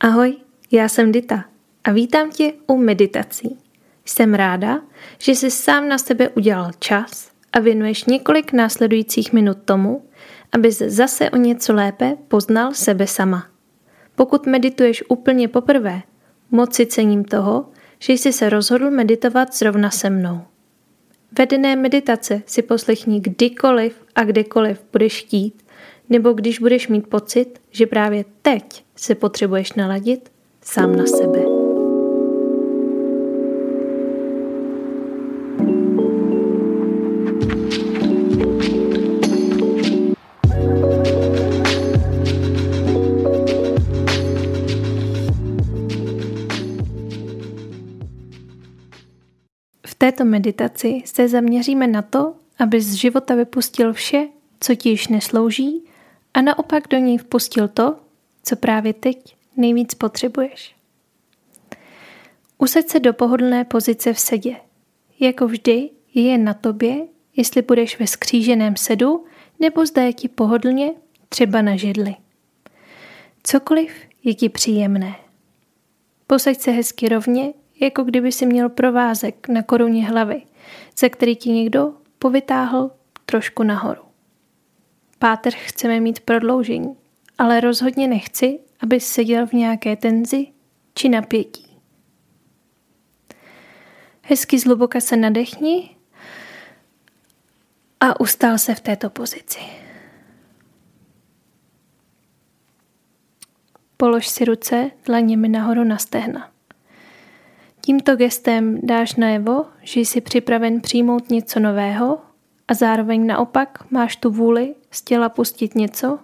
Ahoj, já jsem Dita a vítám tě u meditací. Jsem ráda, že jsi sám na sebe udělal čas a věnuješ několik následujících minut tomu, abys zase o něco lépe poznal sebe sama. Pokud medituješ úplně poprvé, moc si cením toho, že jsi se rozhodl meditovat zrovna se mnou. Vedené meditace si poslechni kdykoliv a kdekoliv budeš chtít, nebo když budeš mít pocit, že právě teď se potřebuješ naladit sám na sebe. V této meditaci se zaměříme na to, aby z života vypustil vše, co ti již neslouží a naopak do něj vpustil to, co právě teď nejvíc potřebuješ. Usaď se do pohodlné pozice v sedě. Jako vždy je jen na tobě, jestli budeš ve skříženém sedu nebo zda je ti pohodlně, třeba na židli. Cokoliv je ti příjemné. Posaď se hezky rovně, jako kdyby si měl provázek na koruně hlavy, ze který ti někdo povytáhl trošku nahoru. Páter chceme mít prodloužení, ale rozhodně nechci, aby seděl v nějaké tenzi či napětí. Hezky zhluboka se nadechni a ustál se v této pozici. Polož si ruce dlaněmi nahoru na stehna. Tímto gestem dáš najevo, že jsi připraven přijmout něco nového a zároveň naopak máš tu vůli z těla pustit něco,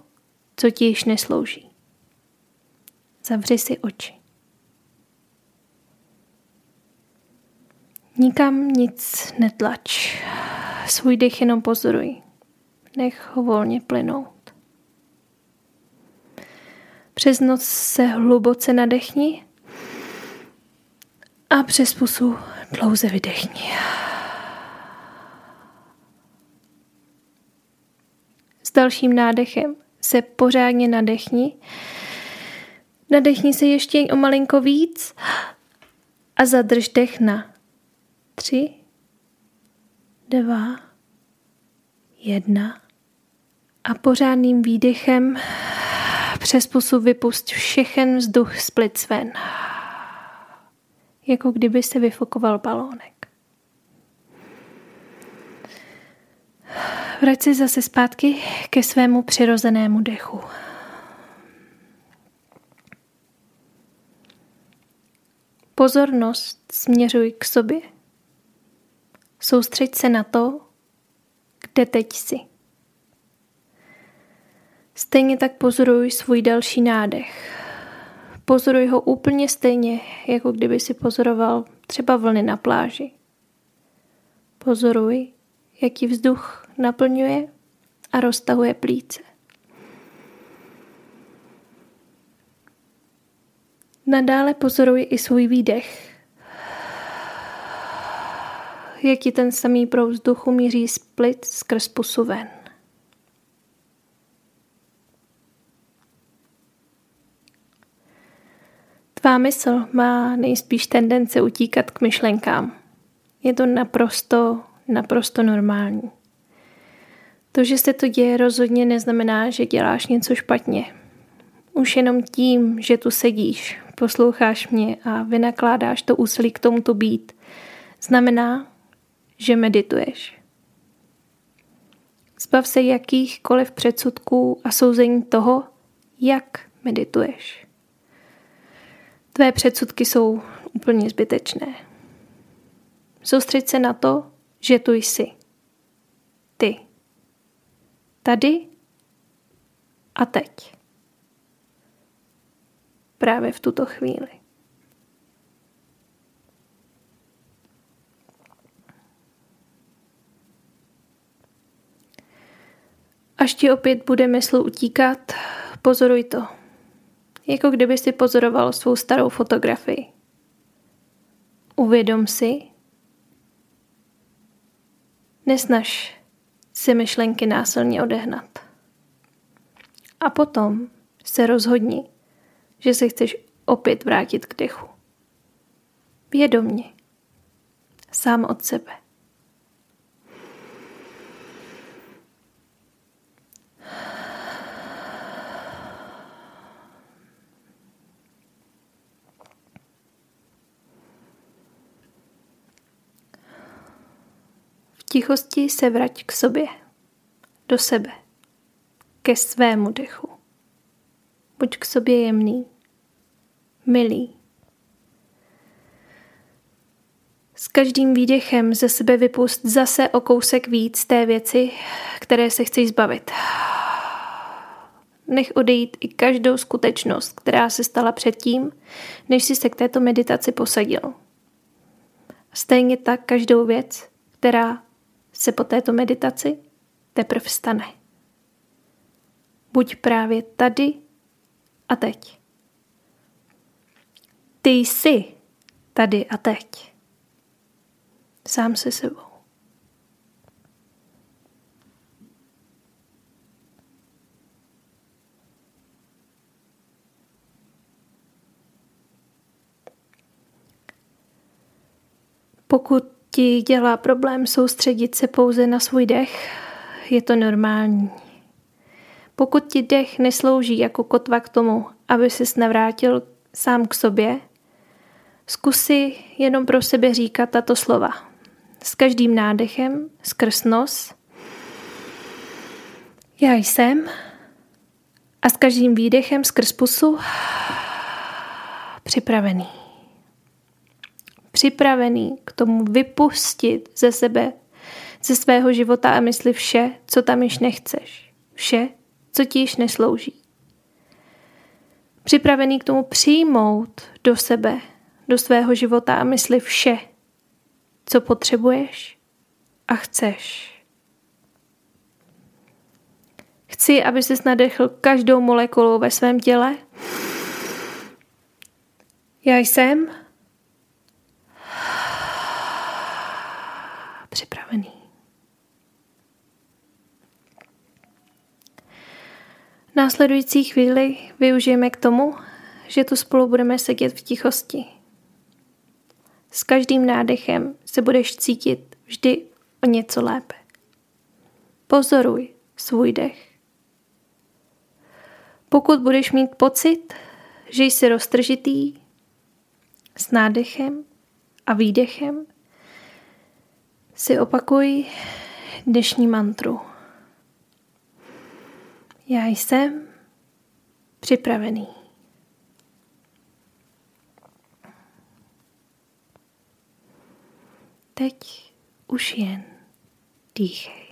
co ti již neslouží. Zavři si oči. Nikam nic netlač. Svůj dech jenom pozoruj. Nech ho volně plynout. Přes noc se hluboce nadechni a přes pusu dlouze vydechni. S dalším nádechem se pořádně nadechni. Nadechni se ještě o malinko víc a zadrž dech na tři, dva, jedna a pořádným výdechem přes pusu vypust všechen vzduch z plic ven jako kdyby se vyfokoval balónek. Vrať se zase zpátky ke svému přirozenému dechu. Pozornost směřuj k sobě. Soustřeď se na to, kde teď jsi. Stejně tak pozoruj svůj další nádech. Pozoruj ho úplně stejně, jako kdyby si pozoroval třeba vlny na pláži. Pozoruj, jaký vzduch naplňuje a roztahuje plíce. Nadále pozoruj i svůj výdech. Jak ti ten samý proud vzduchu míří z skrz pusu ven. Tvá mysl má nejspíš tendence utíkat k myšlenkám. Je to naprosto, naprosto normální. To, že se to děje, rozhodně neznamená, že děláš něco špatně. Už jenom tím, že tu sedíš, posloucháš mě a vynakládáš to úsilí k tomu tu být, znamená, že medituješ. Zbav se jakýchkoliv předsudků a souzení toho, jak medituješ. Tvé předsudky jsou úplně zbytečné. Soustřeď se na to, že tu jsi. Ty. Tady a teď. Právě v tuto chvíli. Až ti opět bude mysl utíkat, pozoruj to jako kdyby si pozoroval svou starou fotografii. Uvědom si, nesnaž si myšlenky násilně odehnat. A potom se rozhodni, že se chceš opět vrátit k dechu. Vědomně. Sám od sebe. Tichosti se vrať k sobě, do sebe, ke svému dechu. Buď k sobě jemný, milý. S každým výdechem ze sebe vypust zase o kousek víc té věci, které se chceš zbavit. Nech odejít i každou skutečnost, která se stala předtím, než si se k této meditaci posadil. Stejně tak každou věc, která se po této meditaci teprve stane. Buď právě tady a teď. Ty jsi tady a teď. Sám se sebou. Pokud ti dělá problém soustředit se pouze na svůj dech, je to normální. Pokud ti dech neslouží jako kotva k tomu, aby ses navrátil sám k sobě, zkusy jenom pro sebe říkat tato slova. S každým nádechem, skrz nos, já jsem, a s každým výdechem skrz pusu připravený. Připravený k tomu vypustit ze sebe, ze svého života a mysli vše, co tam již nechceš. Vše, co ti již neslouží. Připravený k tomu přijmout do sebe, do svého života a mysli vše, co potřebuješ a chceš. Chci, aby ses nadechl každou molekulou ve svém těle. Já jsem připravený. Následující chvíli využijeme k tomu, že tu spolu budeme sedět v tichosti. S každým nádechem se budeš cítit vždy o něco lépe. Pozoruj svůj dech. Pokud budeš mít pocit, že jsi roztržitý s nádechem a výdechem, si opakuj dnešní mantru. Já jsem připravený. Teď už jen dýchej.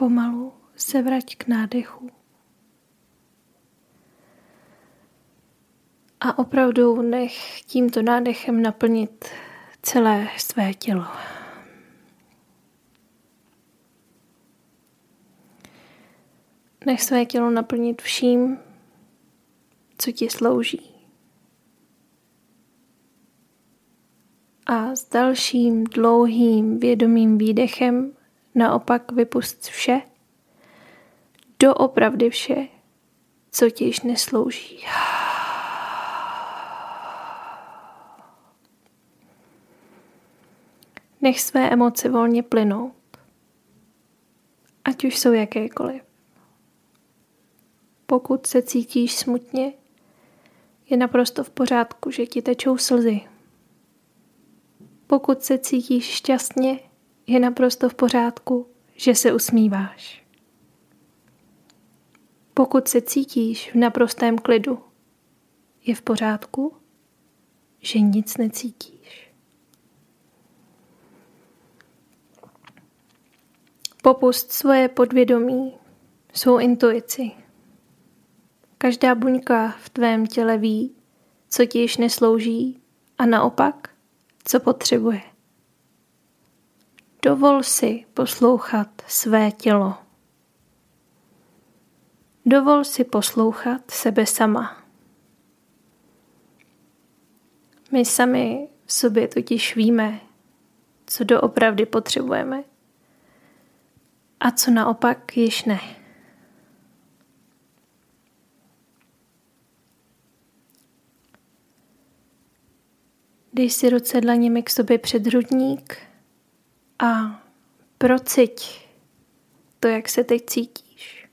Pomalu se vrať k nádechu. A opravdu nech tímto nádechem naplnit celé své tělo. Nech své tělo naplnit vším, co ti slouží. A s dalším dlouhým vědomým výdechem naopak vypust vše, doopravdy vše, co ti již neslouží. Nech své emoce volně plynout, ať už jsou jakékoliv. Pokud se cítíš smutně, je naprosto v pořádku, že ti tečou slzy. Pokud se cítíš šťastně, je naprosto v pořádku, že se usmíváš. Pokud se cítíš v naprostém klidu, je v pořádku, že nic necítíš. Popust svoje podvědomí, svou intuici. Každá buňka v tvém těle ví, co ti již neslouží a naopak, co potřebuje. Dovol si poslouchat své tělo. Dovol si poslouchat sebe sama. My sami v sobě totiž víme, co doopravdy potřebujeme a co naopak již ne. Dej si ruce dlaněmi k sobě před hrudník a prociť to, jak se teď cítíš.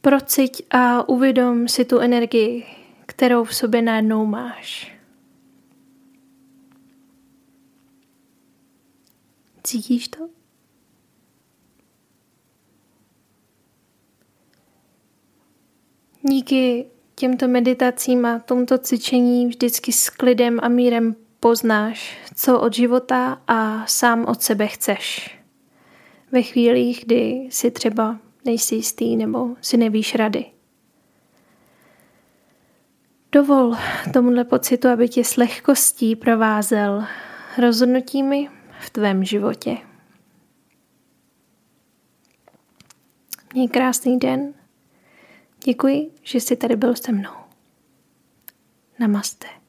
Prociť a uvědom si tu energii, kterou v sobě najednou máš. Cítíš to? Díky těmto meditacím a tomto cvičení vždycky s klidem a mírem poznáš, co od života a sám od sebe chceš. Ve chvílích, kdy si třeba nejsi jistý nebo si nevíš rady. Dovol tomuhle pocitu, aby tě s lehkostí provázel rozhodnutími v tvém životě. Měj krásný den. Děkuji, že jsi tady byl se mnou. Namaste.